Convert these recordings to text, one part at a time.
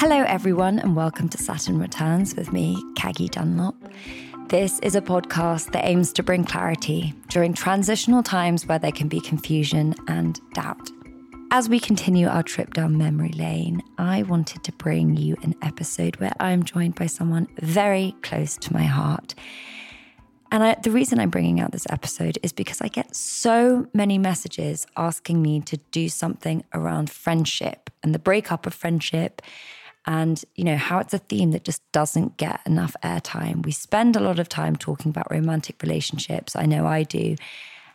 Hello, everyone, and welcome to Saturn Returns with me, Caggie Dunlop. This is a podcast that aims to bring clarity during transitional times where there can be confusion and doubt. As we continue our trip down memory lane, I wanted to bring you an episode where I'm joined by someone very close to my heart. And I, the reason I'm bringing out this episode is because I get so many messages asking me to do something around friendship and the breakup of friendship and you know how it's a theme that just doesn't get enough airtime. We spend a lot of time talking about romantic relationships. I know I do.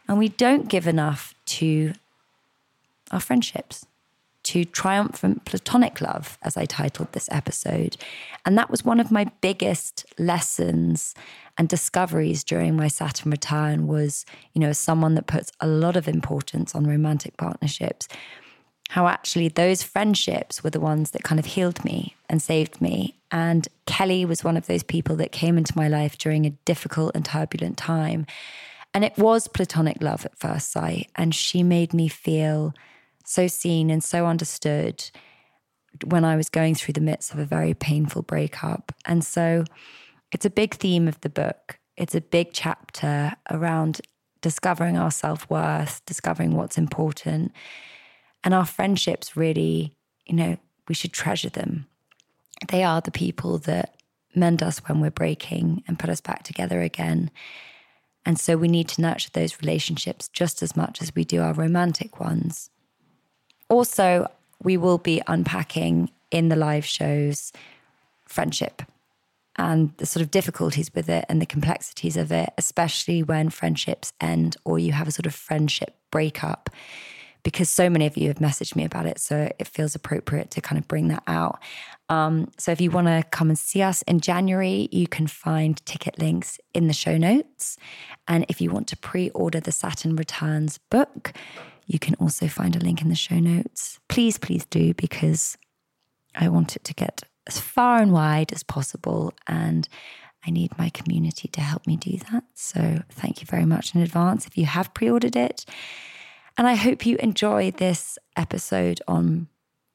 And we don't give enough to our friendships, to triumphant platonic love, as I titled this episode. And that was one of my biggest lessons and discoveries during my Saturn return was, you know, someone that puts a lot of importance on romantic partnerships how actually those friendships were the ones that kind of healed me and saved me. And Kelly was one of those people that came into my life during a difficult and turbulent time. And it was platonic love at first sight. And she made me feel so seen and so understood when I was going through the midst of a very painful breakup. And so it's a big theme of the book. It's a big chapter around discovering our self worth, discovering what's important and our friendships really, you know, we should treasure them. They are the people that mend us when we're breaking and put us back together again. And so we need to nurture those relationships just as much as we do our romantic ones. Also, we will be unpacking in the live shows friendship and the sort of difficulties with it and the complexities of it, especially when friendships end or you have a sort of friendship breakup because so many of you have messaged me about it. So it feels appropriate to kind of bring that out. Um, so if you want to come and see us in January, you can find ticket links in the show notes. And if you want to pre order the Saturn Returns book, you can also find a link in the show notes. Please, please do, because I want it to get as far and wide as possible. And I need my community to help me do that. So thank you very much in advance if you have pre ordered it. And I hope you enjoy this episode on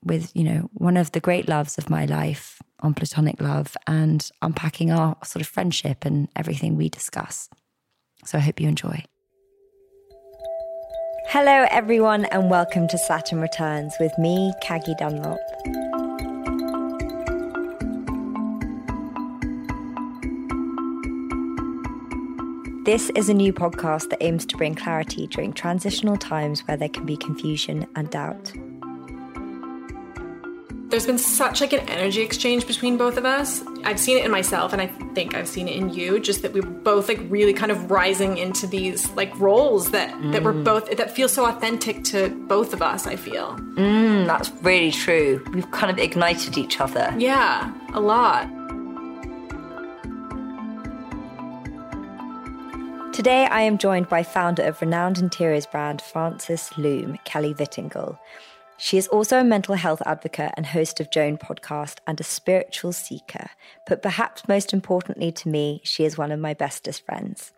with, you know, one of the great loves of my life on platonic love and unpacking our sort of friendship and everything we discuss. So I hope you enjoy. Hello, everyone, and welcome to Saturn Returns with me, Caggie Dunlop. This is a new podcast that aims to bring clarity during transitional times where there can be confusion and doubt. There's been such like an energy exchange between both of us. I've seen it in myself and I think I've seen it in you just that we are both like really kind of rising into these like roles that mm. that we're mm. both that feel so authentic to both of us, I feel. Mm, that's really true. We've kind of ignited each other. Yeah, a lot. Today, I am joined by founder of renowned interiors brand Frances Loom, Kelly Vittingle. She is also a mental health advocate and host of Joan podcast and a spiritual seeker. But perhaps most importantly to me, she is one of my bestest friends.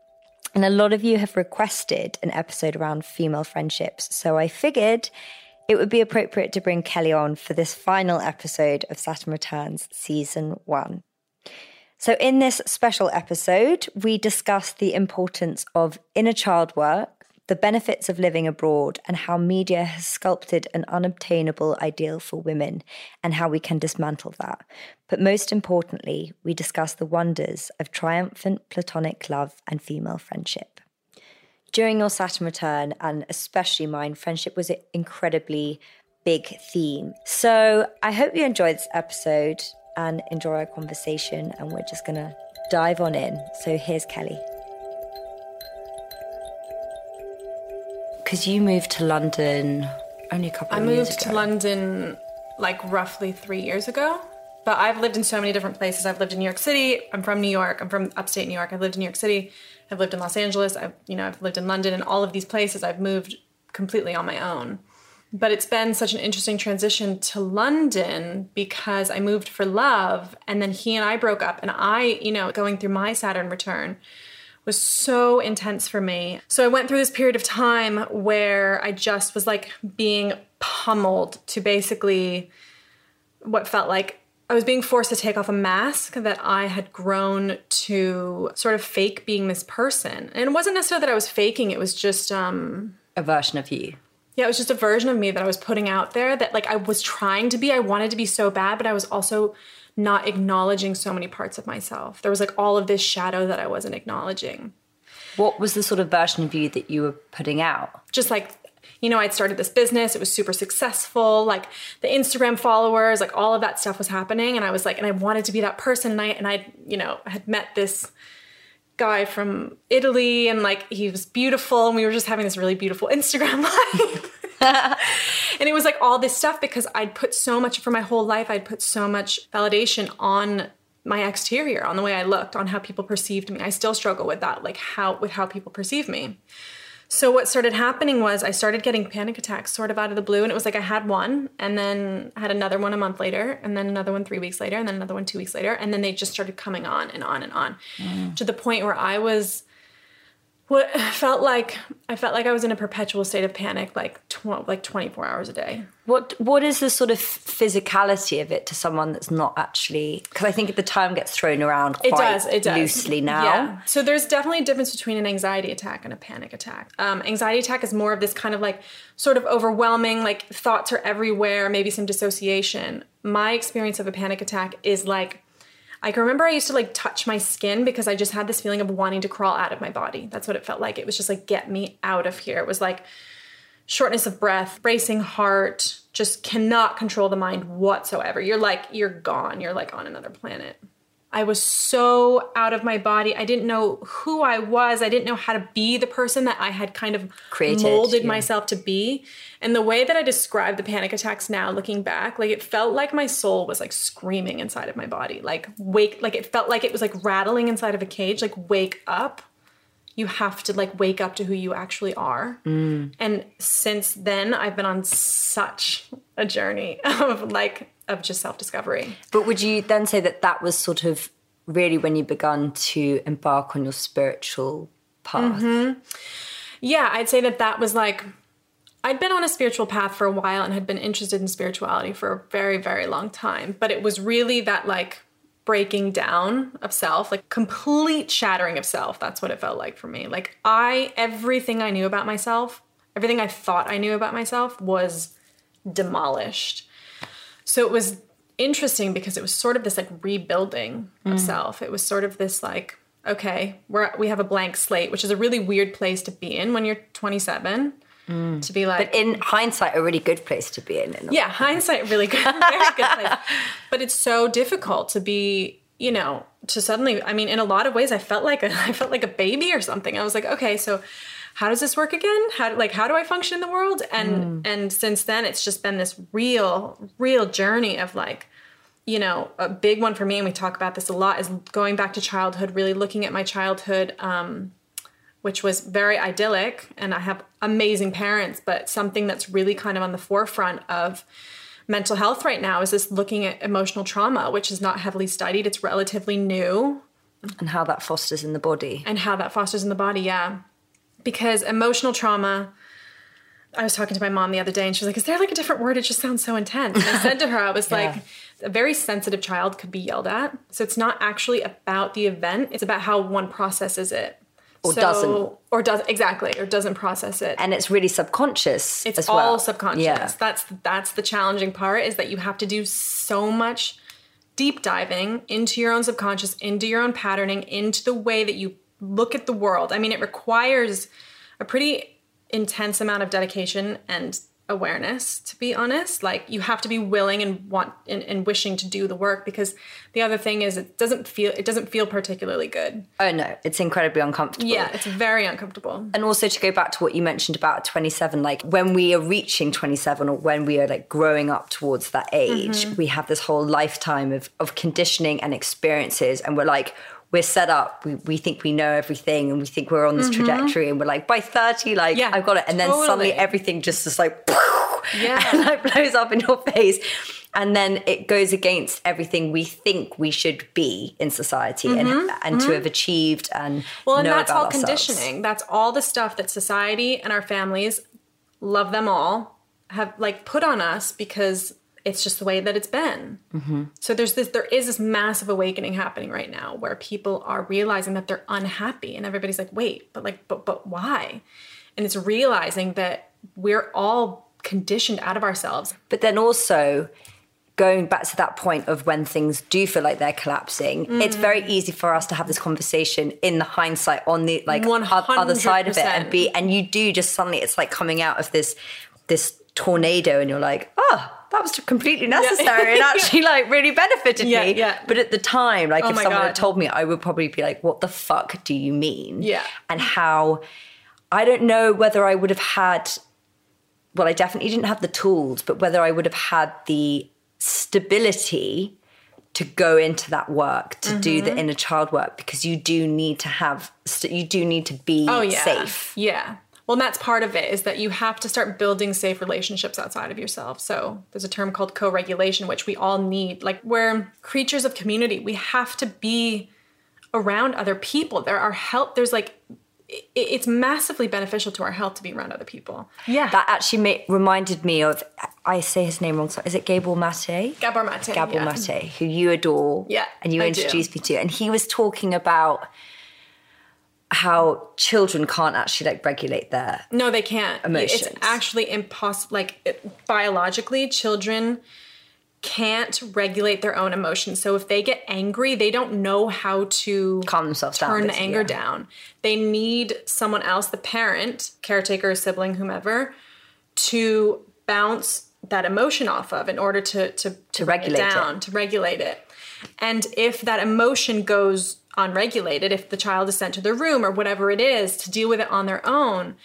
And a lot of you have requested an episode around female friendships. So I figured it would be appropriate to bring Kelly on for this final episode of Saturn Returns season one. So, in this special episode, we discuss the importance of inner child work, the benefits of living abroad, and how media has sculpted an unobtainable ideal for women and how we can dismantle that. But most importantly, we discuss the wonders of triumphant platonic love and female friendship. During your Saturn return, and especially mine, friendship was an incredibly big theme. So, I hope you enjoyed this episode and enjoy our conversation. And we're just going to dive on in. So here's Kelly. Because you moved to London only a couple I of years ago. I moved to London like roughly three years ago. But I've lived in so many different places. I've lived in New York City. I'm from New York. I'm from upstate New York. I've lived in New York City. I've lived in Los Angeles. I've you know I've lived in London, and all of these places I've moved completely on my own. But it's been such an interesting transition to London because I moved for love and then he and I broke up. And I, you know, going through my Saturn return was so intense for me. So I went through this period of time where I just was like being pummeled to basically what felt like I was being forced to take off a mask that I had grown to sort of fake being this person. And it wasn't necessarily that I was faking, it was just um A version of you. Yeah, it was just a version of me that I was putting out there that like I was trying to be. I wanted to be so bad, but I was also not acknowledging so many parts of myself. There was like all of this shadow that I wasn't acknowledging. What was the sort of version of you that you were putting out? Just like you know, I'd started this business, it was super successful, like the Instagram followers, like all of that stuff was happening and I was like and I wanted to be that person and I and I, you know, had met this guy from Italy and like he was beautiful and we were just having this really beautiful Instagram life. and it was like all this stuff because I'd put so much for my whole life, I'd put so much validation on my exterior, on the way I looked, on how people perceived me. I still struggle with that, like how with how people perceive me. So what started happening was I started getting panic attacks sort of out of the blue and it was like I had one and then I had another one a month later and then another one 3 weeks later and then another one 2 weeks later and then they just started coming on and on and on mm. to the point where I was what felt like I felt like I was in a perpetual state of panic like tw- like 24 hours a day. What what is the sort of physicality of it to someone that's not actually because I think the term gets thrown around quite It does. It does loosely now. Yeah. So there's definitely a difference between an anxiety attack and a panic attack. Um, anxiety attack is more of this kind of like sort of overwhelming, like thoughts are everywhere, maybe some dissociation. My experience of a panic attack is like. I can remember I used to like touch my skin because I just had this feeling of wanting to crawl out of my body. That's what it felt like. It was just like, get me out of here. It was like shortness of breath, racing heart, just cannot control the mind whatsoever. You're like, you're gone. You're like on another planet. I was so out of my body. I didn't know who I was. I didn't know how to be the person that I had kind of Created, molded yeah. myself to be. And the way that I describe the panic attacks now, looking back, like it felt like my soul was like screaming inside of my body. Like wake, like it felt like it was like rattling inside of a cage. Like wake up. You have to like wake up to who you actually are. Mm. And since then, I've been on such a journey of like of just self discovery. But would you then say that that was sort of really when you began to embark on your spiritual path? Mm-hmm. Yeah, I'd say that that was like I'd been on a spiritual path for a while and had been interested in spirituality for a very very long time, but it was really that like breaking down of self, like complete shattering of self. That's what it felt like for me. Like I everything I knew about myself, everything I thought I knew about myself was demolished. So it was interesting because it was sort of this like rebuilding of mm. self. It was sort of this like, okay, we're we have a blank slate, which is a really weird place to be in when you're 27. Mm. To be like, but In hindsight, a really good place to be in. in a- yeah, hindsight really good, very good place. But it's so difficult to be, you know, to suddenly. I mean, in a lot of ways, I felt like a, I felt like a baby or something. I was like, okay, so how does this work again? How like how do I function in the world? And and since then, it's just been this real, real journey of like. You know, a big one for me, and we talk about this a lot, is going back to childhood, really looking at my childhood, um, which was very idyllic and I have amazing parents, but something that's really kind of on the forefront of mental health right now is this looking at emotional trauma, which is not heavily studied. It's relatively new And how that fosters in the body. and how that fosters in the body, yeah. Because emotional trauma I was talking to my mom the other day and she was like, Is there like a different word? It just sounds so intense. And I said to her, I was like, a very sensitive child could be yelled at. So it's not actually about the event, it's about how one processes it. Or So- doesn't. Or does exactly, or doesn't process it. And it's really subconscious It's all well. subconscious. Yeah. That's that's the challenging part is that you have to do so much deep diving into your own subconscious, into your own patterning, into the way that you look at the world. I mean, it requires a pretty intense amount of dedication and awareness to be honest like you have to be willing and want and, and wishing to do the work because the other thing is it doesn't feel it doesn't feel particularly good Oh no, it's incredibly uncomfortable. yeah it's very uncomfortable And also to go back to what you mentioned about 27, like when we are reaching 27 or when we are like growing up towards that age, Mm-hmm. we have this whole lifetime of, of conditioning and experiences. And we're like, we're set up, we, we think we know everything and we think we're on this trajectory. And we're like, by 30, like, Mm-hmm. Yeah, I've got it. And then suddenly everything just is like, Yeah. and like blows up in your face. And then it goes against everything we think we should be in society and, and to have achieved and Mm-hmm. Well, and that's all ourselves. conditioning. That's all the stuff that society and our families love them all have like put on us because it's just the way that it's been. So there's this, there is this massive awakening happening right now where people are realizing that they're unhappy, and everybody's like, wait, but like, but but why? And it's realizing that we're all conditioned out of ourselves. But then also going back to that point of when things do feel like they're collapsing, it's Mm. very easy for us to have this conversation in the hindsight on the like o- other side of it and be and you do just suddenly it's like coming out of this this tornado and you're like, oh, that was completely necessary and actually like really benefited Yeah, me. yeah. But at the time, like Oh if someone God. had told me, I would probably be like, what the fuck do you mean? Yeah. And how I don't know whether I would have had well, I definitely didn't have the tools, but whether I would have had the stability to go into that work, to do Mm-hmm. the inner child work, because you do need to have, you do need to be Oh yeah. safe. Yeah. Well, and that's part of it is that you have to start building safe relationships outside of yourself. So there's a term called co-regulation, which we all need. Like we're creatures of community. We have to be around other people. There are help. There's like it's massively beneficial to our health to be around other people. Yeah. That actually ma- reminded me of, I say his name wrong, so is it Gabor Mate? Gabor Mate. Gabor yeah. Mate, who you adore. Yeah, And you I do. introduced me to. And he was talking about how children can't actually like regulate their No, they can't. Emotions. It's actually impossible. Like it, biologically, children can't regulate their own emotions. So if they get angry, they don't know how to calm themselves down. turn the anger yeah. down. They need someone else, the parent, caretaker, sibling, whomever, to bounce that emotion off of in order to to, to, regulate it. down, to regulate it. And if that emotion goes unregulated, if the child is sent to their room or whatever it is to deal with it on their own,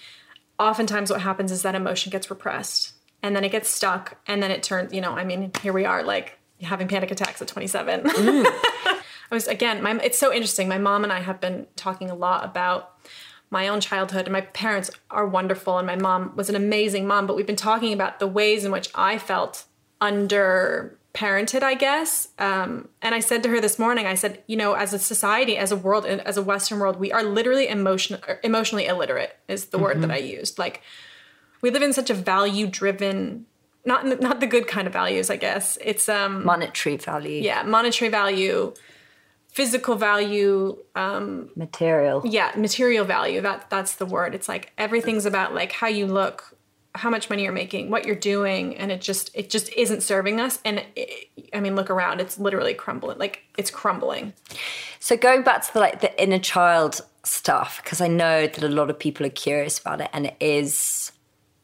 oftentimes what happens is that emotion gets repressed and then it gets stuck and then it turns, you know, I mean, here we are like having panic attacks at 27. Mm. I was again, my it's so interesting. My mom and I have been talking a lot about my own childhood and my parents are wonderful and my mom was an amazing mom, but we've been talking about the ways in which I felt under parented, I guess. Um, and I said to her this morning, I said, you know, as a society, as a world, as a Western world, we are literally emotion, emotionally illiterate is the word that I used. Like we live in such a value driven, not not the good kind of values, I guess. It's um Monetary value. yeah, monetary value, physical value, um, Material. yeah, material value. That that's the word. It's like everything's about like how you look, how much money you're making, what you're doing, and it just it just isn't serving us. And it, I mean, look around. It's literally crumbling. Like it's crumbling. So going back to the like the inner child stuff, because I know that a lot of people are curious about it, and it is.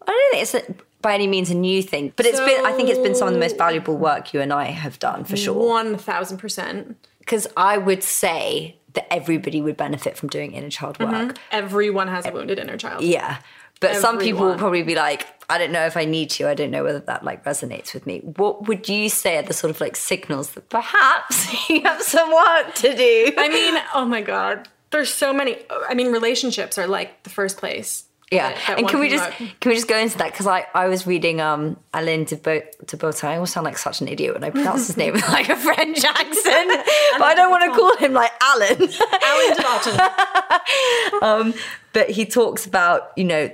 I don't think it's a, by any means a new thing, but it's been. I think it's been some of the most valuable work you and I have done for sure. One thousand percent. Because I would say that everybody would benefit from doing inner child work. Mm-hmm. Everyone has a wounded inner child. Yeah. But some people will probably be like, I don't know if I need to. I don't know whether that like resonates with me. What would you say are the sort of like signals that perhaps you have some work to do? I mean, oh my god, there's so many. I mean, relationships are like the first place. Yeah, that- that and can we just can we just go into that because I, I was reading um Alain de, Bo- de Botton. I always sound like such an idiot when I pronounce his name with like a French accent, but I don't want to call him like Alan. Alan de Botton. but he talks about you know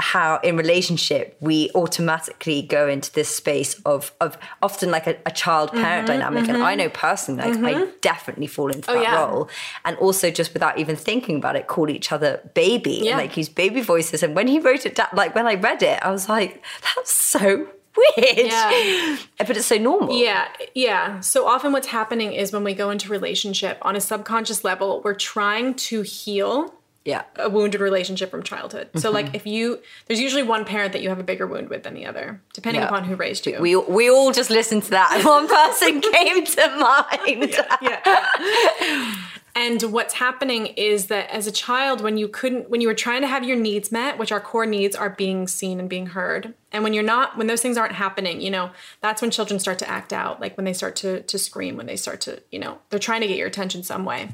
how in relationship we automatically go into this space of of often like a, a child parent dynamic and i know personally like i definitely fall into that Mm-hmm. yeah. role and also just without even thinking about it call each other baby Yeah. and like use baby voices and when he wrote it down like when i read it i was like that's so weird Yeah. but it's so normal Yeah, yeah. So often what's happening is when we go into relationship on a subconscious level, we're trying to heal yeah a wounded relationship from childhood. So Mm-hmm. like if you there's usually one parent that you have a bigger wound with than the other, depending Yeah. upon who raised you. we, we all just listened to that one person came to mind yeah. And what's happening is that as a child, when you couldn't, when you were trying to have your needs met, which our core needs are being seen and being heard, and when you're not, when those things aren't happening, you know, that's when children start to act out, like when they start to to scream, when they start to, you know, they're trying to get your attention some way.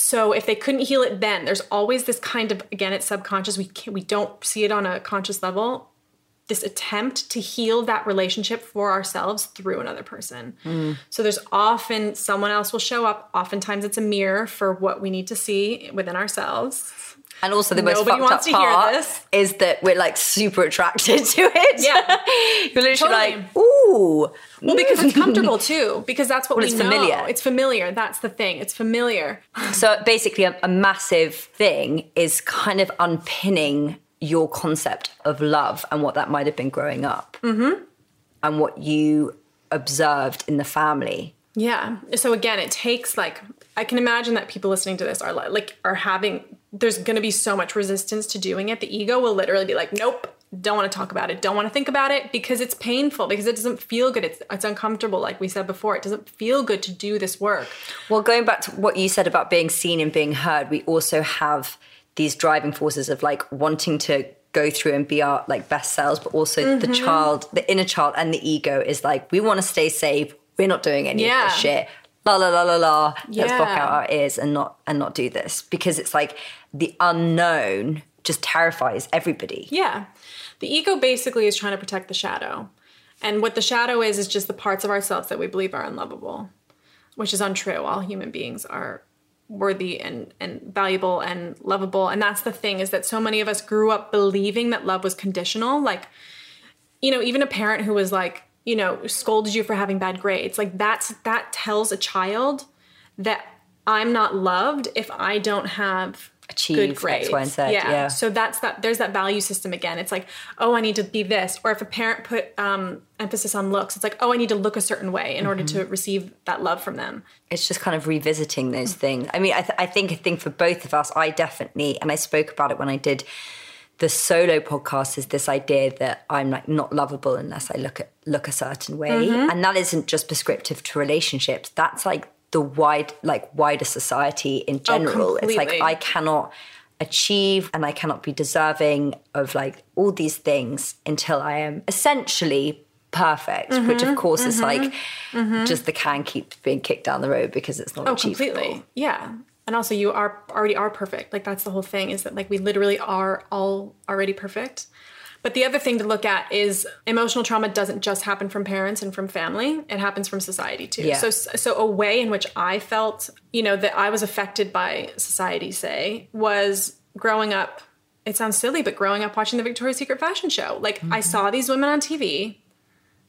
So if they couldn't heal it then, there's always this kind of again, it's subconscious. We can't, we don't see it on a conscious level. This attempt to heal that relationship for ourselves through another person. Mm. So there's often someone else will show up. Oftentimes it's a mirror for what we need to see within ourselves. And also the most Nobody fucked wants up part this. is that we're like super attracted to it. Yeah. You're literally Totally. like, ooh. Well, because it's comfortable too. Because that's what Well, we it's know. familiar. It's familiar. That's the thing. It's familiar. So basically, a, a massive thing is kind of unpinning your concept of love and what that might have been growing up, mm-hmm. and what you observed in the family. Yeah. So again, it takes like I can imagine that people listening to this are like are having there's going to be so much resistance to doing it. The ego will literally be like, "Nope, don't want to talk about it. Don't want to think about it because it's painful because it doesn't feel good. It's it's uncomfortable like we said before. It doesn't feel good to do this work." Well, going back to what you said about being seen and being heard, we also have these driving forces of like wanting to go through and be our like best selves, but also the mm-hmm. child, the inner child, and the ego is like we want to stay safe. We're not doing any of Yeah. this shit. La la la la la. Let's block out our ears and not and not do this because it's like the unknown just terrifies everybody. Yeah. The ego basically is trying to protect the shadow. And what the shadow is, is just the parts of ourselves that we believe are unlovable, which is untrue. All human beings are worthy and, and valuable and lovable. And that's the thing is that so many of us grew up believing that love was conditional. Like, you know, even a parent who was like, you know, scolded you for having bad grades, like that's that tells a child that I'm not loved if I don't have Achieve good grades. Y, and Z, yeah. So that's that. There's that value system again. It's like, oh, I need to be this. Or if a parent put um, emphasis on looks, it's like, oh, I need to look a certain way in order Mm-hmm. to receive that love from them. it's just kind of revisiting those things. I mean, I, th- I think a thing for both of us, I definitely, and I spoke about it when I did the solo podcast, is this idea that I'm like not lovable unless I look at look a certain way, and that isn't just prescriptive to relationships. That's like the wide, like wider society in general. it's like. I cannot achieve and I cannot be deserving of like all these things until I am essentially perfect, which Mm-hmm, of course is like just the can keeps being kicked down the road because it's not Oh, achievable. completely. Yeah. And also, you are already are perfect. Like that's the whole thing is that like we literally are all already perfect. But the other thing to look at is emotional trauma doesn't just happen from parents and from family; it happens from society too. Yeah. So, so a way in which I felt, you know, that I was affected by society, say, was growing up. It sounds silly, but growing up watching the Victoria's Secret fashion show, like I saw these women on TV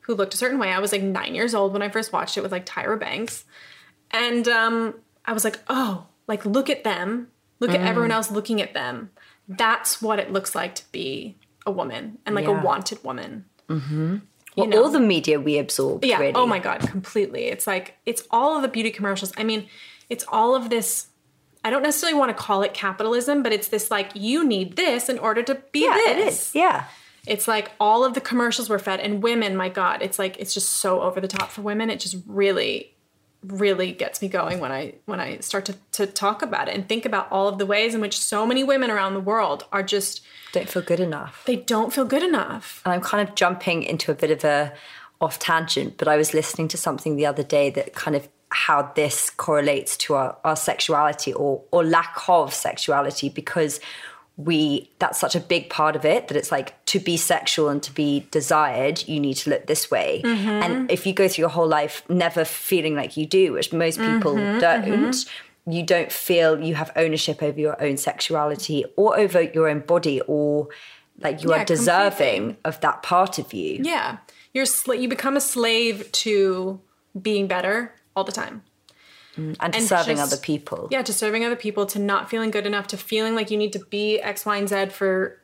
who looked a certain way. I was like nine years old when I first watched it with like Tyra Banks. And um, I was like, oh, like look at them. Look at everyone else looking at them. That's what it looks like to be a woman and like Yeah. a wanted woman. Mm-hmm. Well, know. all the media we absorb. Yeah. Really. Oh my God, completely. It's like, it's all of the beauty commercials. I mean, it's all of this. I don't necessarily want to call it capitalism, but it's this like, you need this in order to be Yeah, this. it is. Yeah. It's like all of the commercials were fed, and women, my God, it's like it's just so over the top for women. It just really, really gets me going when I when I start to to talk about it and think about all of the ways in which so many women around the world are just Don't feel good enough. they don't feel good enough. And I'm kind of jumping into a bit of a off tangent, but I was listening to something the other day that kind of how this correlates to our, our sexuality or or lack of sexuality because we that's such a big part of it that it's like to be sexual and to be desired you need to look this way. Mm-hmm. And if you go through your whole life never feeling like you do which most mm-hmm. people mm-hmm. don't you don't feel you have ownership over your own sexuality or over your own body or like you Yeah, are deserving completely. of that part of you. Yeah, you're sl- you become a slave to being better all the time. Mm, and to and serving just- other people Yeah, to serving other people, to not feeling good enough, to feeling like you need to be X, Y, and Z for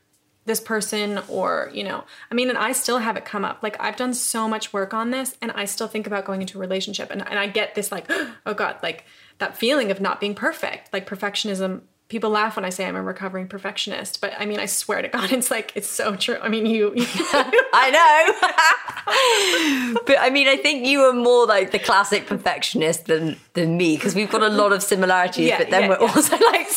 this person, or, you know, I mean, and I still have it come up. Like, I've done so much work on this, and I still think about going into a relationship. And, and I get this, like, oh God, like that feeling of not being perfect. Like, perfectionism. People laugh when I say I'm a recovering perfectionist, but I mean, I swear to God, it's like, it's so true. I mean, you, I know. but I mean, I think you are more like the classic perfectionist than than me because we've got a lot of similarities. Yeah, but then yeah, we're yeah. also like,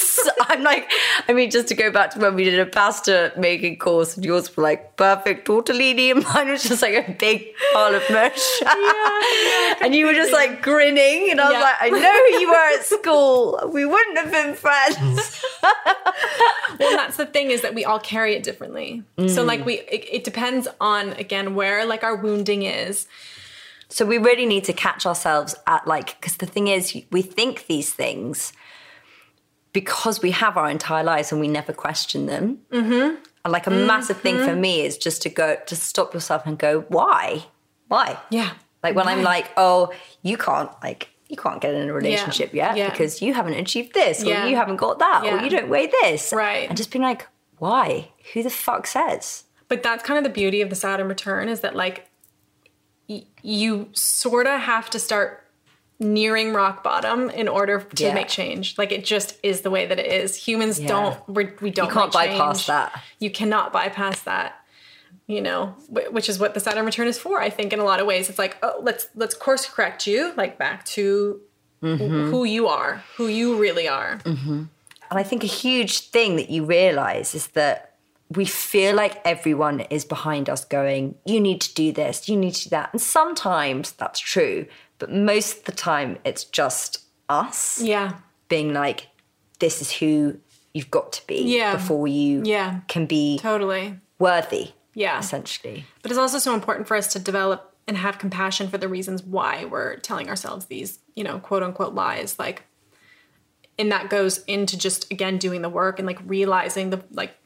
I'm like, I mean, just to go back to when we did a pasta making course, and yours were like perfect tortellini, and mine was just like a big pile of mush. and you were just like grinning, and I was like, I know who you were at school. We wouldn't have been friends. well that's the thing is that we all carry it differently so like we it, it depends on again where like our wounding is So we really need to catch ourselves at like, because the thing is, we think these things, because we have our entire lives and we never question them. Mm-hmm. And like a massive thing for me is just to go, to stop yourself and go, why? Why? Yeah. Like when I'm like, oh, you can't, like, you can't get in a relationship yet Yeah. because you haven't achieved this, or you haven't got that, or you don't weigh this. Right. And just being like, why? Who the fuck says? But that's kind of the beauty of the Saturn return is that like y- you sort of have to start nearing rock bottom in order to Yeah. make change. Like it just is the way that it is. Humans Yeah. don't we're, we don't You can't bypass change. that. You cannot bypass that. You know, which is what the Saturn return is for. I think in a lot of ways, it's like, oh, let's let's course correct you, like back to Mm-hmm. who you are, who you really are. And I think a huge thing that you realize is that we feel like everyone is behind us going, you need to do this, you need to do that. And sometimes that's true, but most of the time it's just us Yeah, being like, this is who you've got to be Yeah. before you Yeah. can be totally. worthy, Yeah. essentially. But it's also so important for us to develop and have compassion for the reasons why we're telling ourselves these, you know, quote unquote lies. Like, and that goes into just again doing the work and like realizing the like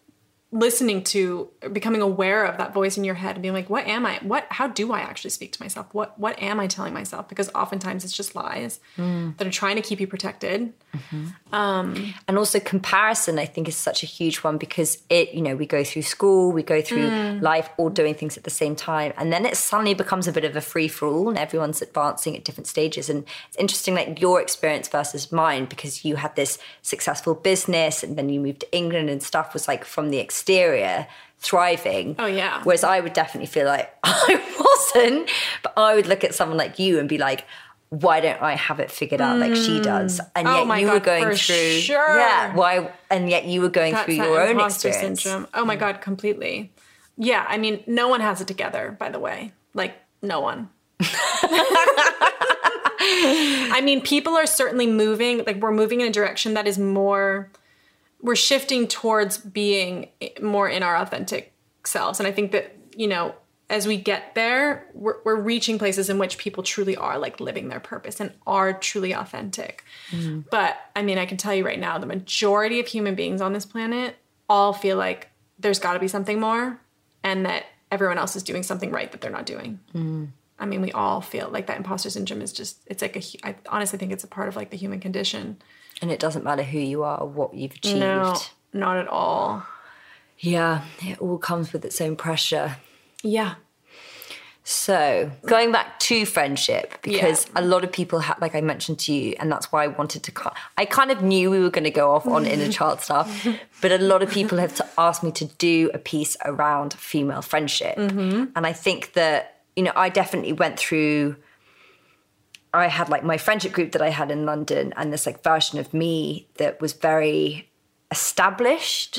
listening to becoming aware of that voice in your head and being like what am i what how do i actually speak to myself what what am i telling myself because oftentimes it's just lies mm. that are trying to keep you protected mm-hmm. um, And also comparison, I think, is such a huge one because it, you know, we go through school, we go through Mm. life, all doing things at the same time. And then it suddenly becomes a bit of a free for all and everyone's advancing at different stages. And it's interesting, like your experience versus mine, because you had this successful business and then you moved to England and stuff was like from the exterior thriving. Oh, yeah. Whereas I would definitely feel like I wasn't, but I would look at someone like you and be like, why don't I have it figured out like she hmm. does? And Oh yet you were going through, sure. yeah. Why? And yet you were going That's through your own experience. Syndrome. Oh my hmm. god, completely. Yeah, I mean, no one has it together. By the way, like no one. I mean, people are certainly moving. Like we're moving in a direction that is more. We're shifting towards being more in our authentic selves, and I think that you know, as we get there, we're, we're reaching places in which people truly are like living their purpose and are truly authentic. Mm-hmm. But I mean, I can tell you right now, the majority of human beings on this planet all feel like there's got to be something more and that everyone else is doing something right that they're not doing. Mm-hmm. I mean, we all feel like that imposter syndrome is just, it's like a i honestly think it's a part of like the human condition. And it doesn't matter who you are or what you've achieved. No, not at all. Yeah, it all comes with its own pressure. Yeah. So going back to friendship, because a lot of people have, like I mentioned to you, and that's why I wanted to. I kind of knew we were going to go off on inner child stuff, but a lot of people have to asked me to do a piece around female friendship, mm-hmm. and I think that you know I definitely went through. I had like my friendship group that I had in London, and this like version of me that was very established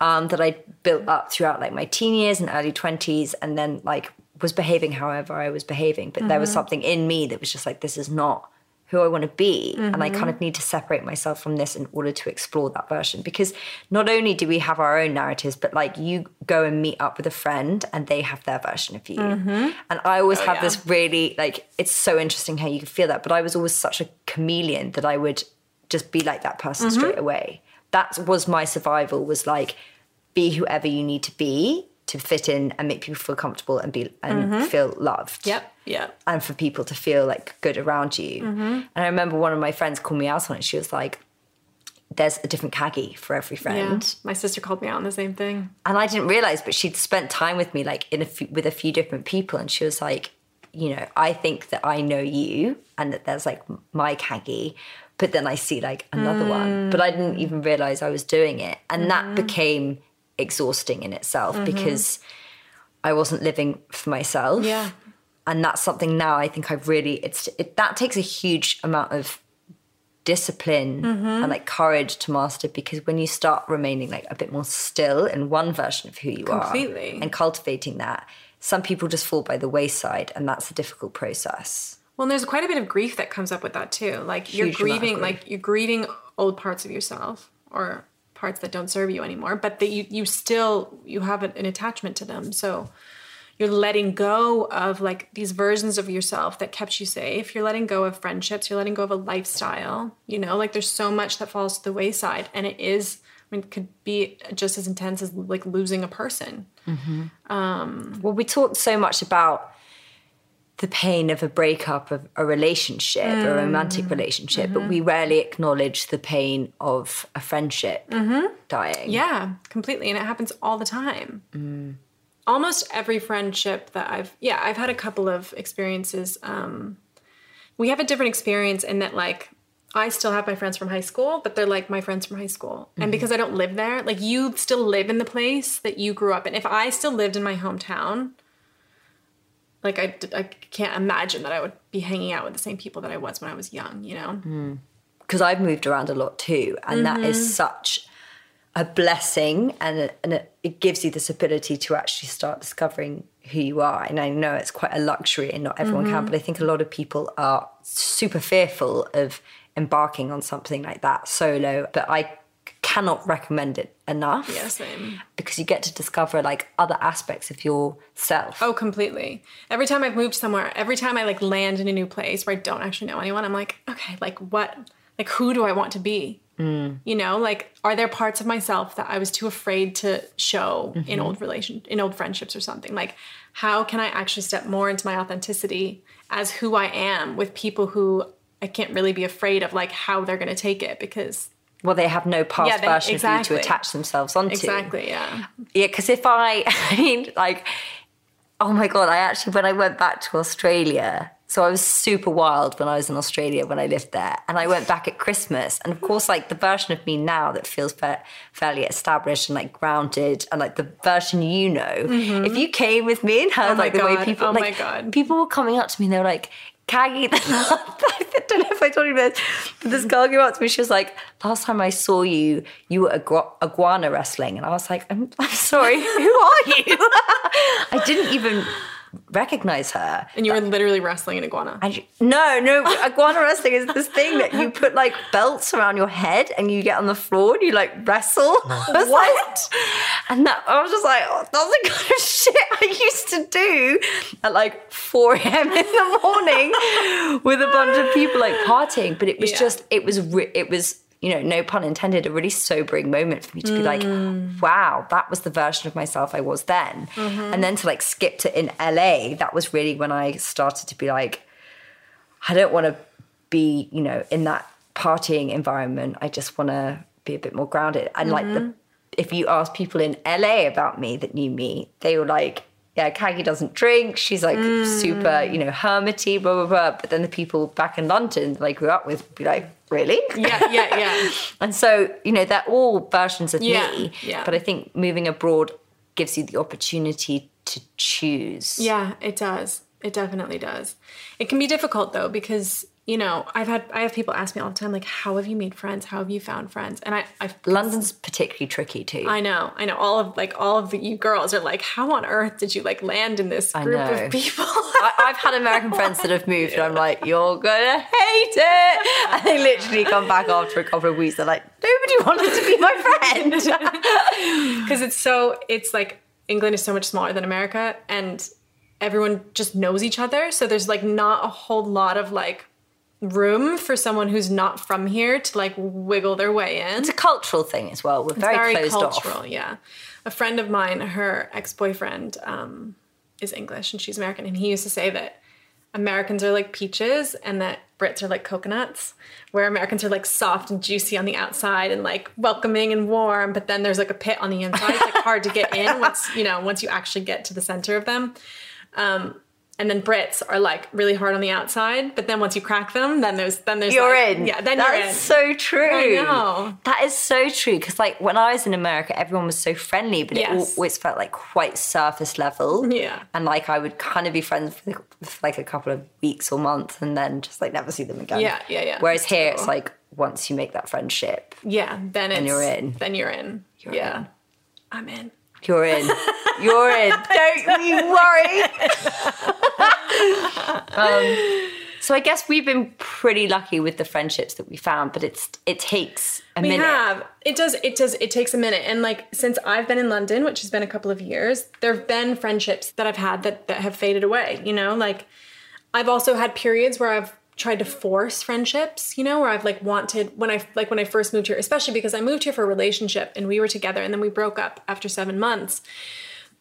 um, that I built up throughout like my teen years and early 20s and then like was behaving however I was behaving. But there was something in me that was just like, this is not who I want to be. And I kind mm-hmm. of need to separate myself from this in order to explore that version. Because not only do we have our own narratives, but like you go and meet up with a friend and they have their version of you. Mm-hmm. And I always oh, have yeah. this really like, it's so interesting how you can feel that. But I was always such a chameleon that I would just be like that person mm-hmm. straight away. That was my survival was like, be whoever you need to be to fit in and make people feel comfortable and be and mm-hmm. feel loved Yep. Yep. and for people to feel like good around you. Mm-hmm. And I remember one of my friends called me out on it. She was like, "There's a different Caggie for every Yeah. friend," My sister called me out on the same thing. and I didn't realize, but she'd spent time with me, like in a few, with a few different people, and she was like, "You know, I think that I know you, and that there's like my Caggie." But then I see like another one, mm. but I didn't even realize I was doing it. And that mm. became exhausting in itself mm-hmm. because I wasn't living for myself Yeah. and that's something now I think I've really it's it, that takes a huge amount of discipline mm-hmm. and like courage to master because when you start remaining like a bit more still in one version of who you Completely. are and cultivating that some people just fall by the wayside and that's a difficult process Well, and there's quite a bit of grief that comes up with that too. Like you're Huge of grieving, like you're grieving old parts of yourself or parts that don't serve you anymore, but that you you still you have an, attachment to them. So you're letting go of like these versions of yourself that kept you safe. You're letting go of friendships. You're letting go of a lifestyle. You know, like there's so much that falls to the wayside, and it is. I mean, it could be just as intense as like losing a person. um Well, we talked so much about the pain of a breakup of a relationship, a romantic mm-hmm. relationship, but we mm-hmm. rarely acknowledge the pain of a friendship mm-hmm. dying. Yeah, completely. And it happens all the time. Mm. Almost every friendship that I've, yeah, I've had a couple of experiences. Um, we have a different experience in that, like, I still have my friends from high school, but they're like my friends from high school. And because I don't live there, like, you still live in the place that you grew up in. If I still lived in my hometown, like, I, I can't imagine that I would be hanging out with the same people that I was when I was young, you know? because I've moved around a lot too, and that Mm-hmm. is such a blessing, and it, and it, it gives you this ability to actually start discovering who you are. And I know it's quite a luxury, and not everyone Mm-hmm. can, but I think a lot of people are super fearful of embarking on something like that solo. But I cannot recommend it enough. Yeah, same. Because you get to discover like other aspects of yourself. Oh, completely. Every time I've moved somewhere, every time I like land in a new place where I don't actually know anyone, I'm like, okay, like what, like who do I want to be? Mm. You know, like are there parts of myself that I was too afraid to show in mm-hmm. old relation, in old friendships or something? Like, how can I actually step more into my authenticity as who I am with people who I can't really be afraid of, like how they're going to take it because Well, they have no past Yeah, they- version of you to attach themselves onto. exactly, yeah, Yeah, because if I, I mean, like, oh my God, I actually, when I went back to Australia, so I was super wild when I was in Australia when I lived there. And I went back at Christmas. And of course, like the version of me now that feels fa- fairly established and like grounded and like the version you know, if you came with me and heard Mm-hmm. Oh like the way people, Oh my like, God. people were coming up to me and they were like, Caggie, I don't know if I told you this, but this girl came up to me. She was like, "Last time I saw you, you were igu- iguana wrestling," and I was like, "I'm, I'm sorry, who are you?" I didn't even recognize her. and you were literally wrestling an iguana. And she- no, no, iguana wrestling is this thing that you put like belts around your head and you get on the floor and you like wrestle. what? and that I was just like, oh, that's the kind of shit I used to do at like 4 a.m. in the morning with a bunch of people like partying. But it was Yeah. just, it was, it was. You know, no pun intended, a really sobering moment for me to be like, mm. wow, that was the version of myself I was then. Mm-hmm. And then to like skip to in LA, that was really when I started to be like, I don't want to be, you know, in that partying environment. I just want to be a bit more grounded. And like the, mm-hmm. if you ask people in LA about me that knew me, they were like, yeah, Caggie doesn't drink. She's like super, mm. you know, hermity, blah, blah, blah. But then the people back in London that I grew up with would be like, really? yeah, yeah, yeah. And so, you know, they're all versions of Yeah, me. yeah. But I think moving abroad gives you the opportunity to choose. Yeah, it does. It definitely does. It can be difficult though because you know I've had I have people ask me all the time like, "How have you made friends? How have you found friends?" And I I London's particularly tricky too. I know I know all of like all of the, you girls are like, "How on earth did you like land in this group of people?" I, I've had American friends that have moved, and I'm like, "You're gonna hate it," and they literally come back after a couple of weeks. They're like, "Nobody wanted to be my friend." because it's so it's like England is so much smaller than America and everyone just knows each other so there's like not a whole lot of like room for someone who's not from here to like wiggle their way in it's a cultural thing as well. We're very, closed cultural off. yeah a friend of mine her ex-boyfriend um, is english and she's american and he used to say that americans are like peaches and that brits are like coconuts where americans are like soft and juicy on the outside and like welcoming and warm but then there's like a pit on the inside it's like hard to get in once you know once you actually get to the center of them um, and then Brits are like really hard on the outside, but then once you crack them, then there's then there's You're like- in. Yeah, then That you're is in. so true. I know. That is so true. Because like when I was in America, everyone was so friendly, but Yes. it always felt like quite surface level. Yeah. And like I would kind of be friends with, with like a couple of weeks or months, and then just like never see them again. Yeah, yeah, yeah. Whereas here, it's like once you make that friendship, Yeah, then it's you're in. Then you're in. You're yeah, in. I'm in. You're in. You're in. Don't you worry. um, So I guess we've been pretty lucky with the friendships that we found, but it's it takes a minute. we minute. have it does it does it takes a minute and like since i've been in london which has been a couple of years there have been friendships that i've had that, that have faded away you know like i've also had periods where i've tried to force friendships you know where i've like wanted when i like when i first moved here especially because i moved here for a relationship and we were together and then we broke up after seven months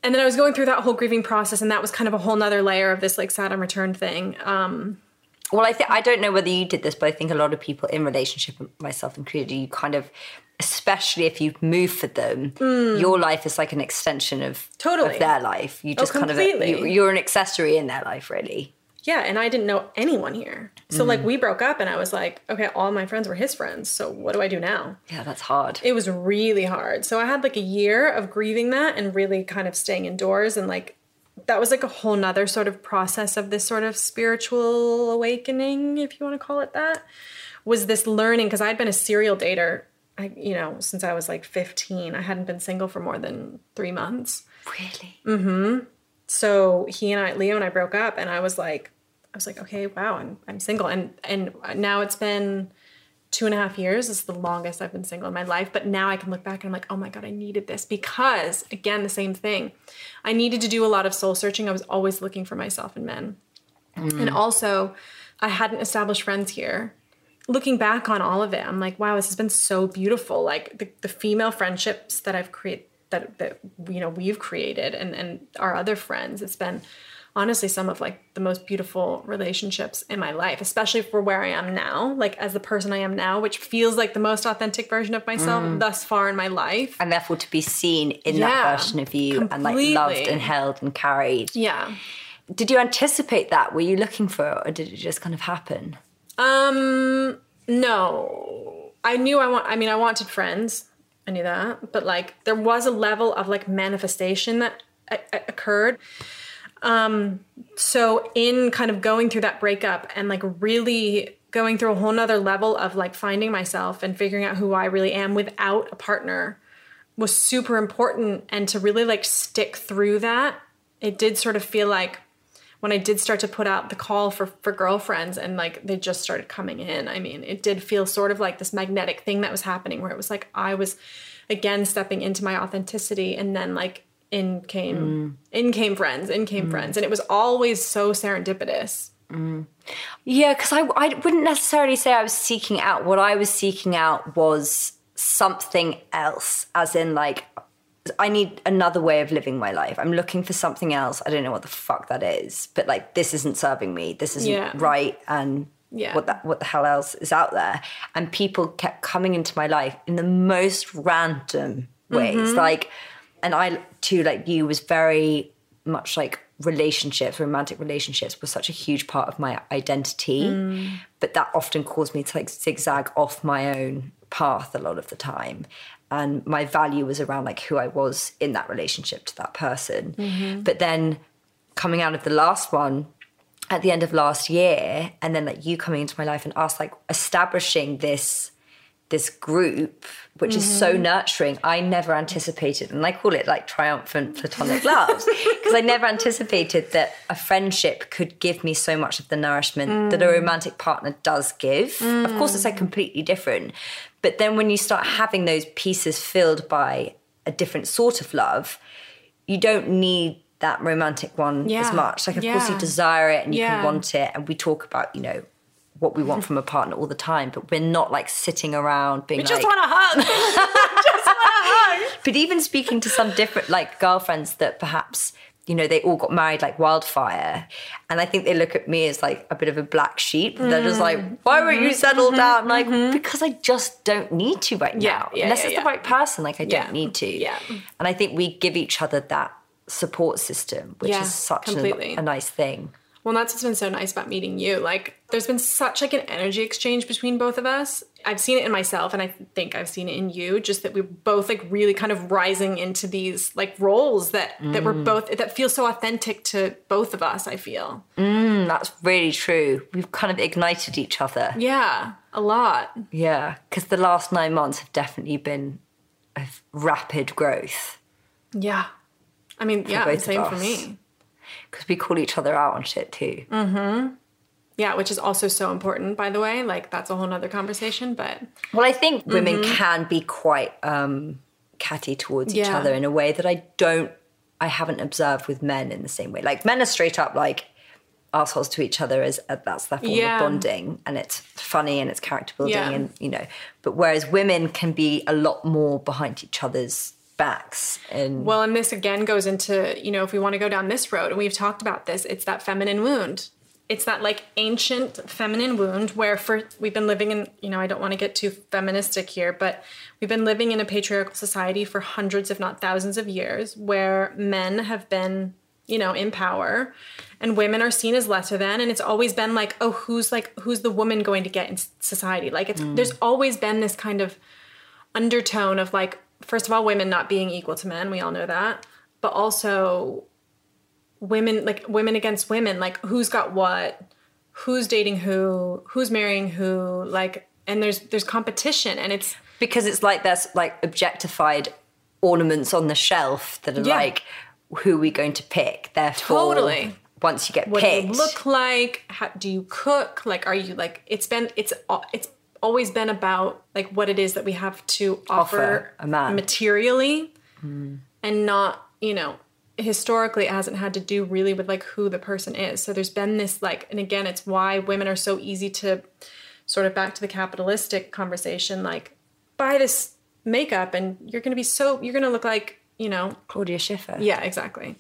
and then i was going through that whole grieving process and that was kind of a whole nother layer of this like Saturn return thing um Well, I think I don't know whether you did this, but I think a lot of people in relationship, myself included, you kind of, especially if you move for them, your life is like an extension of. Totally. of their life. You just kind of you're an accessory in their life, really. Yeah, and I didn't know anyone here. So like mm. we broke up and I was like, okay, all my friends were his friends. So what do I do now? Yeah, that's hard. It was really hard. So I had like a year of grieving that and really kind of staying indoors and like that was like a whole nother sort of process of this sort of spiritual awakening, if you want to call it that. Was this learning because I'd been a serial dater, I, you know, since I was like 15. I hadn't been single for more than three months. Really? Mm-hmm. So he and I, Leo and I broke up, and I was like, I was like, okay, wow, I'm I'm single, and and now it's been two and a half years. This is the longest I've been single in my life. But now I can look back and I'm like, oh my god, I needed this because again, the same thing. I needed to do a lot of soul searching. I was always looking for myself in men, and mm. also I hadn't established friends here. Looking back on all of it, I'm like, wow, this has been so beautiful. Like the, the female friendships that I've created that that you know we've created and and our other friends it's been honestly some of like the most beautiful relationships in my life especially for where i am now like as the person i am now which feels like the most authentic version of myself thus far in my life And therefore, to be seen in Yeah, that version of you and like loved and held and carried. yeah Did you anticipate that? Were you looking for it, or did it just kind of happen? um no i knew i want i mean i wanted friends i knew that. But like there was a level of like manifestation that occurred. Um so in kind of going through that breakup and like really going through a whole nother level of like finding myself and figuring out who i really am without a partner was super important. And to really like stick through that it did sort of feel like when I did start to put out the call for for girlfriends and like they just started coming in. I mean, it did feel sort of like this magnetic thing that was happening where it was like I was again stepping into my authenticity and then like in came mm. in came friends, in came mm. friends and it was always so serendipitous. Mm. Yeah, because I, I wouldn't necessarily say I was seeking out. What I was seeking out was something else, as in, like, I need another way of living my life. I'm looking for something else. I don't know what the fuck that is, but like, this isn't serving me. This isn't Yeah. right. And Yeah. what that what the hell else is out there? And people kept coming into my life in the most random ways. Mm-hmm. Like, and I too, like you, was very much like relationships, romantic relationships, was such a huge part of my identity. Mm. But that often caused me to like zigzag off my own path a lot of the time. And my value was around like who I was in that relationship to that person. Mm-hmm. But then coming out of the last one, at the end of last year, and then like you coming into my life and us like establishing this this group, which is so mm-hmm. nurturing. I never anticipated, and I call it like triumphant platonic loves, because I never anticipated that a friendship could give me so much of the nourishment that a mm. romantic partner does give. Of course, it's like mm. completely different. But then when you start having those pieces filled by a different sort of love, you don't need that romantic one as much. Like, of course, you desire it and you Yeah. can want it. And we talk about, you know, what we want from a partner all the time, but we're not like sitting around being We like. just want a hug. Just want to hug. But even speaking to some different like girlfriends that perhaps you know they all got married like wildfire, and I think they look at me as like a bit of a black sheep. They're just like, Mm-hmm. why won't you mm-hmm. settle mm-hmm. down? Like mm-hmm. because I just don't need to right Yeah, now. yeah, Unless yeah, it's the right person, like I don't need to. yeah. And I think we give each other that support system, which is such a, a nice thing. Well, that's what's been so nice about meeting you. Like, there's been such like an energy exchange between both of us. I've seen it in myself, and I think I've seen it in you. Just that we're both like really kind of rising into these like roles that that we're mm. both that feel so authentic to both of us. I feel. And that's really true. We've kind of ignited each other. Yeah, a lot. Yeah, because the last nine months have definitely been a rapid growth. Yeah. I mean, yeah, same for me. Because we call each other out on shit too. Yeah, Yeah, which is also so important, by the way. Like that's a whole nother conversation. But Well, I think women can be quite um, catty towards each other in a way that I don't, I haven't observed with men in the same way. Like men are straight up like assholes to each other as uh, that's their form Yeah. of bonding, and it's funny and it's character building, Yeah. and you know. But whereas women can be a lot more behind each other's backs, and well, and this again goes into, you know, if we want to go down this road, and we've talked about this, it's that feminine wound. It's that like ancient feminine wound where for we've been living in, you know, I don't want to get too feministic here, but we've been living in a patriarchal society for hundreds, if not thousands of years, where men have been, you know, in power and women are seen as lesser than. And it's always been like, oh, who's like, who's the woman going to get in society? Like it's, mm. there's always been this kind of undertone of like, first of all, women not being equal to men. We all know that. But also women, like women against women, like who's got what, who's dating who, who's marrying who, like, and there's there's competition and it's because it's like there's like objectified ornaments on the shelf that are Yeah. like who are we going to pick therefore Totally. once you get what picked do you look like how do you cook like are you like it's been it's it's always been about like what it is that we have to offer, Offer materially hmm. and not you know historically it hasn't had to do really with like who the person is. So there's been this like and again it's why women are so easy to sort of back to the capitalistic conversation like buy this makeup and you're going to be so you're going to look like you know Claudia Schiffer. Yeah, exactly.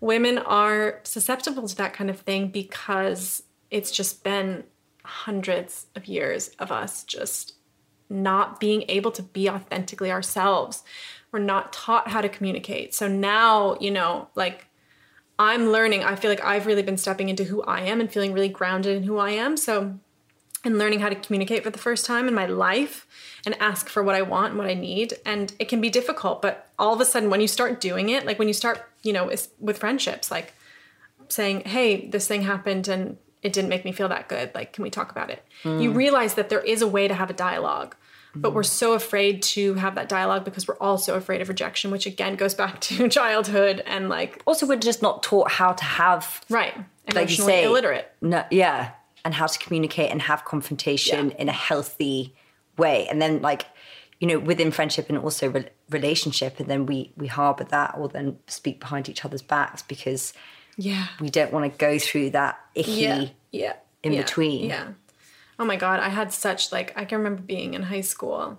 Women are susceptible to that kind of thing because it's just been hundreds of years of us just not being able to be authentically ourselves. We're not taught how to communicate. So now, you know, like I'm learning, I feel like I've really been stepping into who I am and feeling really grounded in who I am. So and learning how to communicate for the first time in my life and ask for what I want and what I need. And it can be difficult, but all of a sudden, when you start doing it, like when you start, you know, with friendships, like saying, hey, this thing happened and it didn't make me feel that good. Like, can we talk about it? You mm. realize that there is a way to have a dialogue. But we're so afraid to have that dialogue because we're also afraid of rejection, which again goes back to childhood and like, also we're just not taught how to have right, like you emotionally say illiterate. no yeah and how to communicate and have confrontation Yeah. in a healthy way and then like you know within friendship and also re- relationship and then we we harbor that or then speak behind each other's backs because Yeah. we don't want to go through that icky yeah yeah in yeah, between. yeah. Oh my god i had such like i can remember being in high school.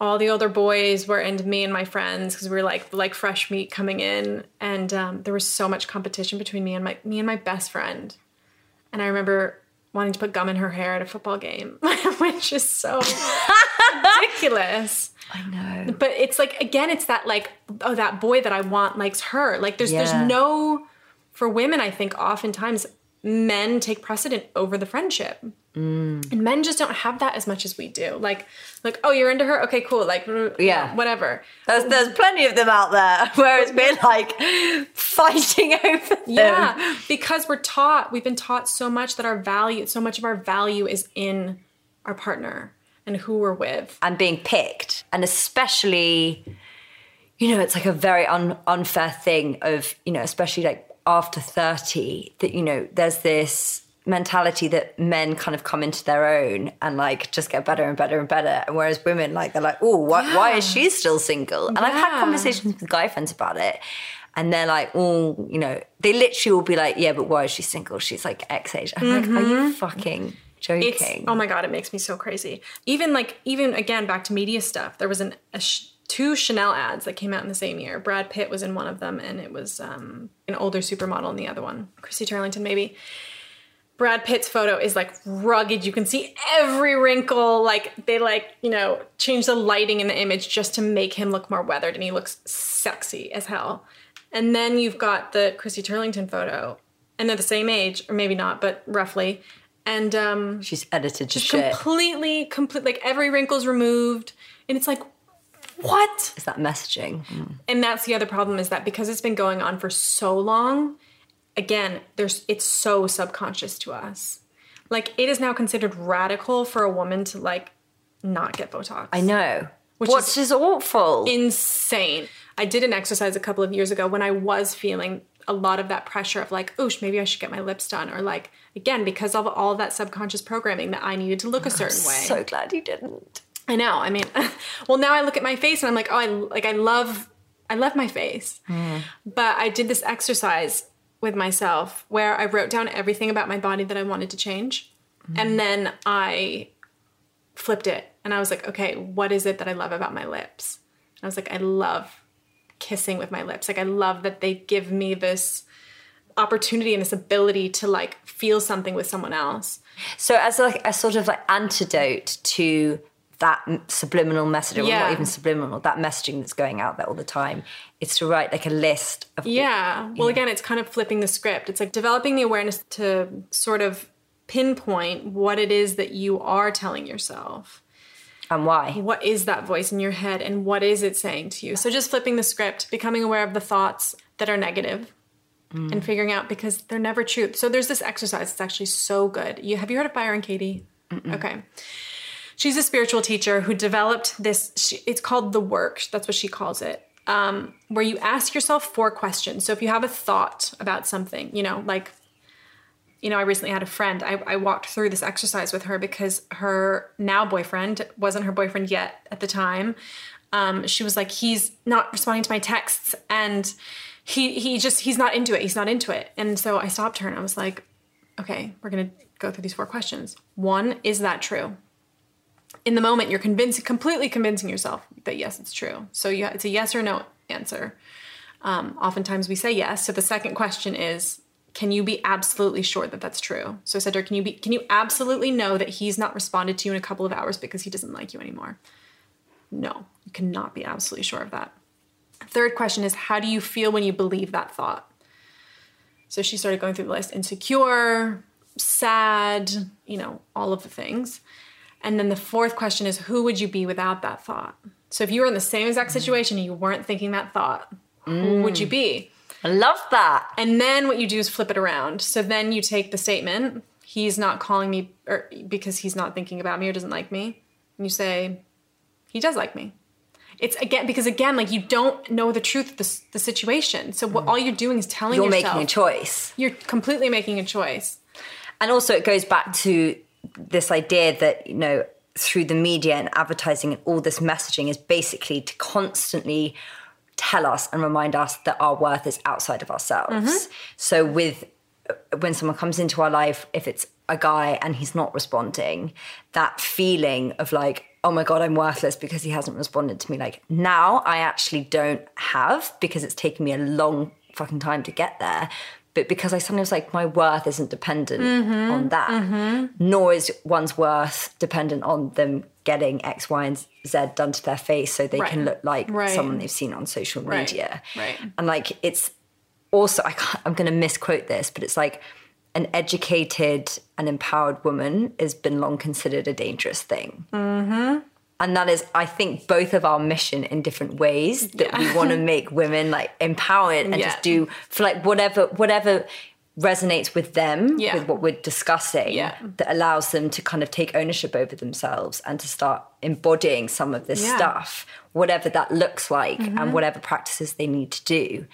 All the older boys were into me and my friends because we were like like fresh meat coming in. And um, there was so much competition between me and my me and my best friend. And i remember wanting to put gum in her hair at a football game which is so ridiculous. I know. But it's like again it's that like oh that boy that i want likes her. Like there's Yeah. there's no for women i think oftentimes men take precedent over the friendship. Mm. and men just don't have that as much as we do. Like like oh you're into her? Okay cool. Like Yeah. whatever. There's, there's plenty of them out there where it's been like fighting over them. yeah because we're taught we've been taught so much that our value so much of our value is in our partner and who we're with. And being picked. And especially you know it's like a very un- unfair thing of you know especially like after 30 that you know there's this mentality that men kind of come into their own and like just get better and better and better. And whereas women like they're like oh why, why is she still single? And i've had conversations with guy friends about it. And they're like oh you know they literally will be like yeah but why is she single? She's like x age. I'm like are you mm-hmm. fucking joking? It's oh my god, it makes me so crazy. Even like even again back to media stuff. There was an a sh- two Chanel ads that came out in the same year. Brad Pitt was in one of them, and it was um, an older supermodel in the other one. Christy Turlington maybe. Brad Pitt's photo is like rugged. You can see every wrinkle. Like they like you know change the lighting in the image just to make him look more weathered, and he looks sexy as hell. And then you've got the Christy Turlington photo, and they're the same age, or maybe not, but roughly. And um, she's edited to shit completely, complete like every wrinkle's removed, and it's like, what? is that messaging hmm. And that's the other problem is that because it's been going on for so long, again, there's it's so subconscious to us. Like it is now considered radical for a woman to like not get Botox. I know. Which Which is, awful. insane. I did an exercise a couple of years ago when I was feeling a lot of that pressure of like, oh, maybe I should get my lips done, or like again because of all that subconscious programming that I needed to look a oh, certain way. So glad you didn't. I know. I mean, well, now I look at my face and I'm like, oh, I like I love I love my face. Mm. But I did this exercise with myself where I wrote down everything about my body that I wanted to change. Mm. And then I flipped it and I was like, okay, what is it that I love about my lips? And I was like, I love kissing with my lips. Like I love that they give me this opportunity and this ability to like feel something with someone else. So as like a sort of like antidote to that subliminal message, or Yeah. not even subliminal, that messaging that's going out there all the time, it's to write like a list of Yeah. Well, again, it's kind of flipping the script. It's like developing the awareness to sort of pinpoint what it is that you are telling yourself. and why. What is that voice in your head and what is it saying to you? So just flipping the script, becoming aware of the thoughts that are negative mm. and figuring out because they're never truth. So there's this exercise. It's actually so good. You have you heard of Byron Katie? Okay. She's a spiritual teacher who developed this. She, it's called the work. That's what she calls it. Um, where you ask yourself four questions. So if you have a thought about something, you know, like, you know, I recently had a friend. I, I walked through this exercise with her because her now boyfriend wasn't her boyfriend yet at the time. Um, she was like, he's not responding to my texts, and he he just he's not into it. He's not into it. And so I stopped her and I was like, okay, we're gonna go through these four questions. One, is that true? In the moment you're convincing completely convincing yourself that yes it's true. So you, it's a yes or no answer. Um, oftentimes we say yes. So the second question is can you be absolutely sure that that's true? So i said to her can you be can you absolutely know that he's not responded to you in a couple of hours because he doesn't like you anymore? No you cannot be absolutely sure of that. Third question is how do you feel when you believe that thought? So she started going through the list insecure sad you know all of the things and then the fourth question is who would you be without that thought? So if you were in the same exact mm. situation and you weren't thinking that thought, who would you mm. be? I love that. And then what you do is flip it around. So then you take the statement, he's not calling me or because he's not thinking about me or doesn't like me. And you say, he does like me. It's again because again, like you don't know the truth of the, the situation. So what mm. all you're doing is telling yourself. You're yourself making a choice. You're completely making a choice. And also, it goes back to this idea that, you know, through the media and advertising and all this messaging is basically to constantly tell us and remind us that our worth is outside of ourselves. Mm-hmm. So, with uh, when someone comes into our life, if it's a guy and he's not responding, that feeling of like, oh my God, I'm worthless because he hasn't responded to me. Like now I actually don't have because it's taken me a long fucking time to get there. But because I suddenly was like, my worth isn't dependent on that, nor is one's worth dependent on them getting X, Y, and Z done to their face so they can look like Right. someone they've seen on social Right. media. Right. And like, it's also I can't, I'm going to misquote this, but it's like an educated and empowered woman has been long considered a dangerous thing. Mm-hmm. And that is, I think, both of our mission in different ways that we want to make women like empowered and Yeah. just do for like whatever whatever resonates with them Yeah. with what we're discussing Yeah. that allows them to kind of take ownership over themselves and to start embodying some of this Yeah. Mm-hmm. stuff whatever that looks like and whatever practices they need to do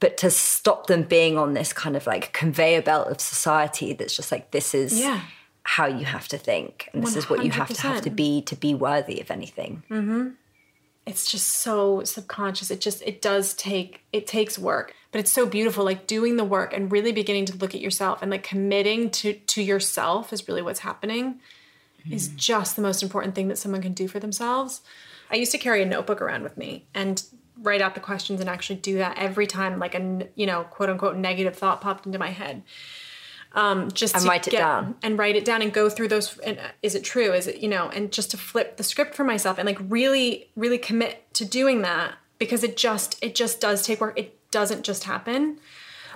but to stop them being on this kind of like conveyor belt of society that's just like this is Yeah. How you have to think and this is what you have to have to be to be worthy of anything. Mm-hmm. It's just so subconscious. It just it does take it takes work but it's so beautiful like doing the work and really beginning to look at yourself and like committing to to yourself is really what's happening mm-hmm. is just the most important thing that someone can do for themselves. I used to carry a notebook around with me and write out the questions and actually do that every time like a you know quote unquote negative thought popped into my head um just And to write it get- down. and write it down and go through those and uh, is it true? Is it you know and just to flip the script for myself and like really really commit to doing that because it just it just does take work. It doesn't just happen.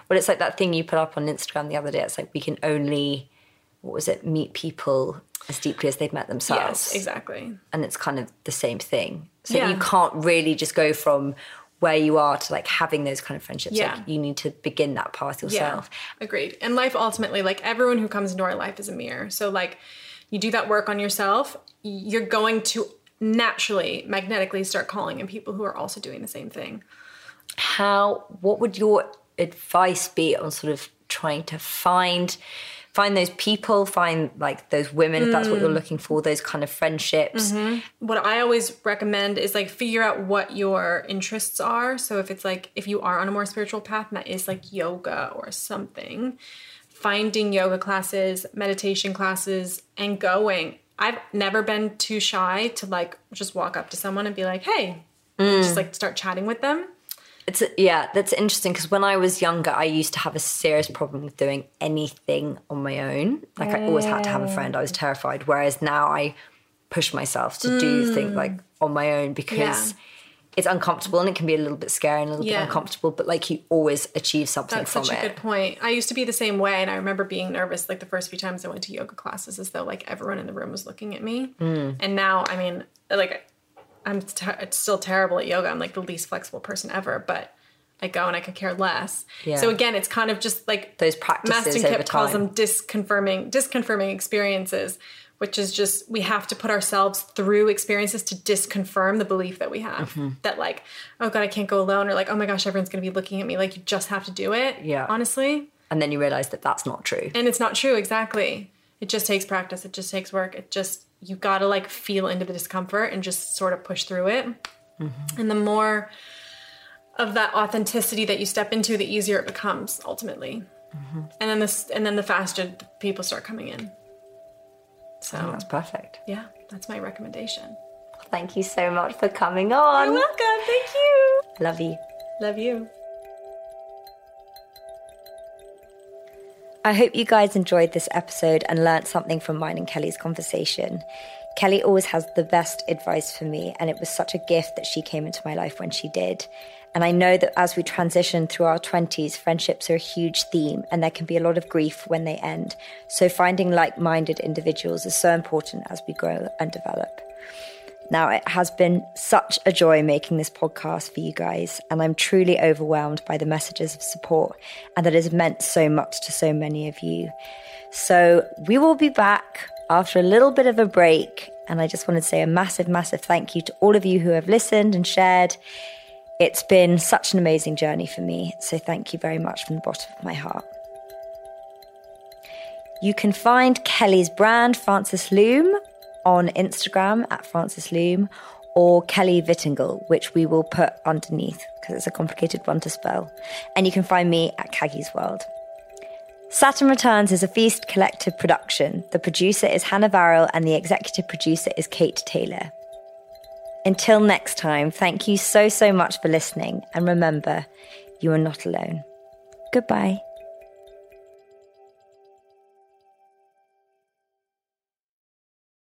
Well it's like that thing you put up on instagram the other day. It's like we can only what was it meet people as deeply as they've met themselves. Yes exactly. And it's kind of the same thing. So Yeah. you can't really just go from where you are to like having those kind of friendships Yeah. like you need to begin that path yourself Yeah, agreed. And life ultimately, like everyone who comes into our life is a mirror. So like you do that work on yourself, you're going to naturally, magnetically start calling in people who are also doing the same thing. how what would your advice be on sort of trying to find find those people, find like those women if that's what you're mm. looking for, those kind of friendships. Mm-hmm. what I always recommend is like figure out what your interests are. So if it's like if you are on a more spiritual path and that is like yoga or something, finding yoga classes, meditation classes and going. I've never been too shy to like just walk up to someone and be like, "Hey," and just mm. like start chatting with them. It's yeah, that's interesting because when I was younger, I used to have a serious problem with doing anything on my own. Like I always had to have a friend. I was terrified. Whereas now I push myself to do things like on my own because Yeah. it's uncomfortable and it can be a little bit scary and a little Yeah. bit uncomfortable. But like you always achieve something That's from such a good point. I used to be the same way, and I remember being nervous like the first few times I went to yoga classes, as though like everyone in the room was looking at me. Mm. And now, I mean, like I'm ter- still terrible at yoga. I'm like the least flexible person ever, but I go and I could care less. Yeah. So again, it's kind of just like Those practices Mastin over Kipp calls them disconfirming disconfirming experiences, which is just we have to put ourselves through experiences to disconfirm the belief that we have Mm-hmm. that like oh god I can't go alone or like oh my gosh everyone's gonna be looking at me like you just have to do it Yeah. honestly And then you realize that that's not true. and it's not true exactly it just takes practice it just takes work it just you gotta like feel into the discomfort and just sort of push through it. Mm-hmm. And the more of that authenticity that you step into the easier it becomes ultimately. Mm-hmm. And then this and then the faster the people start coming in. So oh, That's perfect. yeah that's my recommendation. Thank you so much for coming on. you're welcome. Thank you. Love you. love you I hope you guys enjoyed this episode and learnt something from mine and Kelly's conversation. Kelly always has the best advice for me, and it was such a gift that she came into my life when she did. And I know that as we transition through our 20s, friendships are a huge theme, and there can be a lot of grief when they end. So finding like minded individuals is so important as we grow and develop. Now, it has been such a joy making this podcast for you guys, and I'm truly overwhelmed by the messages of support and that has meant so much to so many of you. So, we will be back after a little bit of a break, and I just want to say a massive, massive thank you to all of you who have listened and shared. It's been such an amazing journey for me, so thank you very much from the bottom of my heart. You can find Kelly's brand, Frances Loom, on Instagram at Frances Loom or Kelly Vittengl, which we will put underneath because it's a complicated one to spell. And you can find me at Caggie's World. Saturn Returns is a Feast Collective production. The producer is Hannah Varrell and the executive producer is Kate Taylor. Until next time, thank you so, so much for listening. And remember, you are not alone. Goodbye.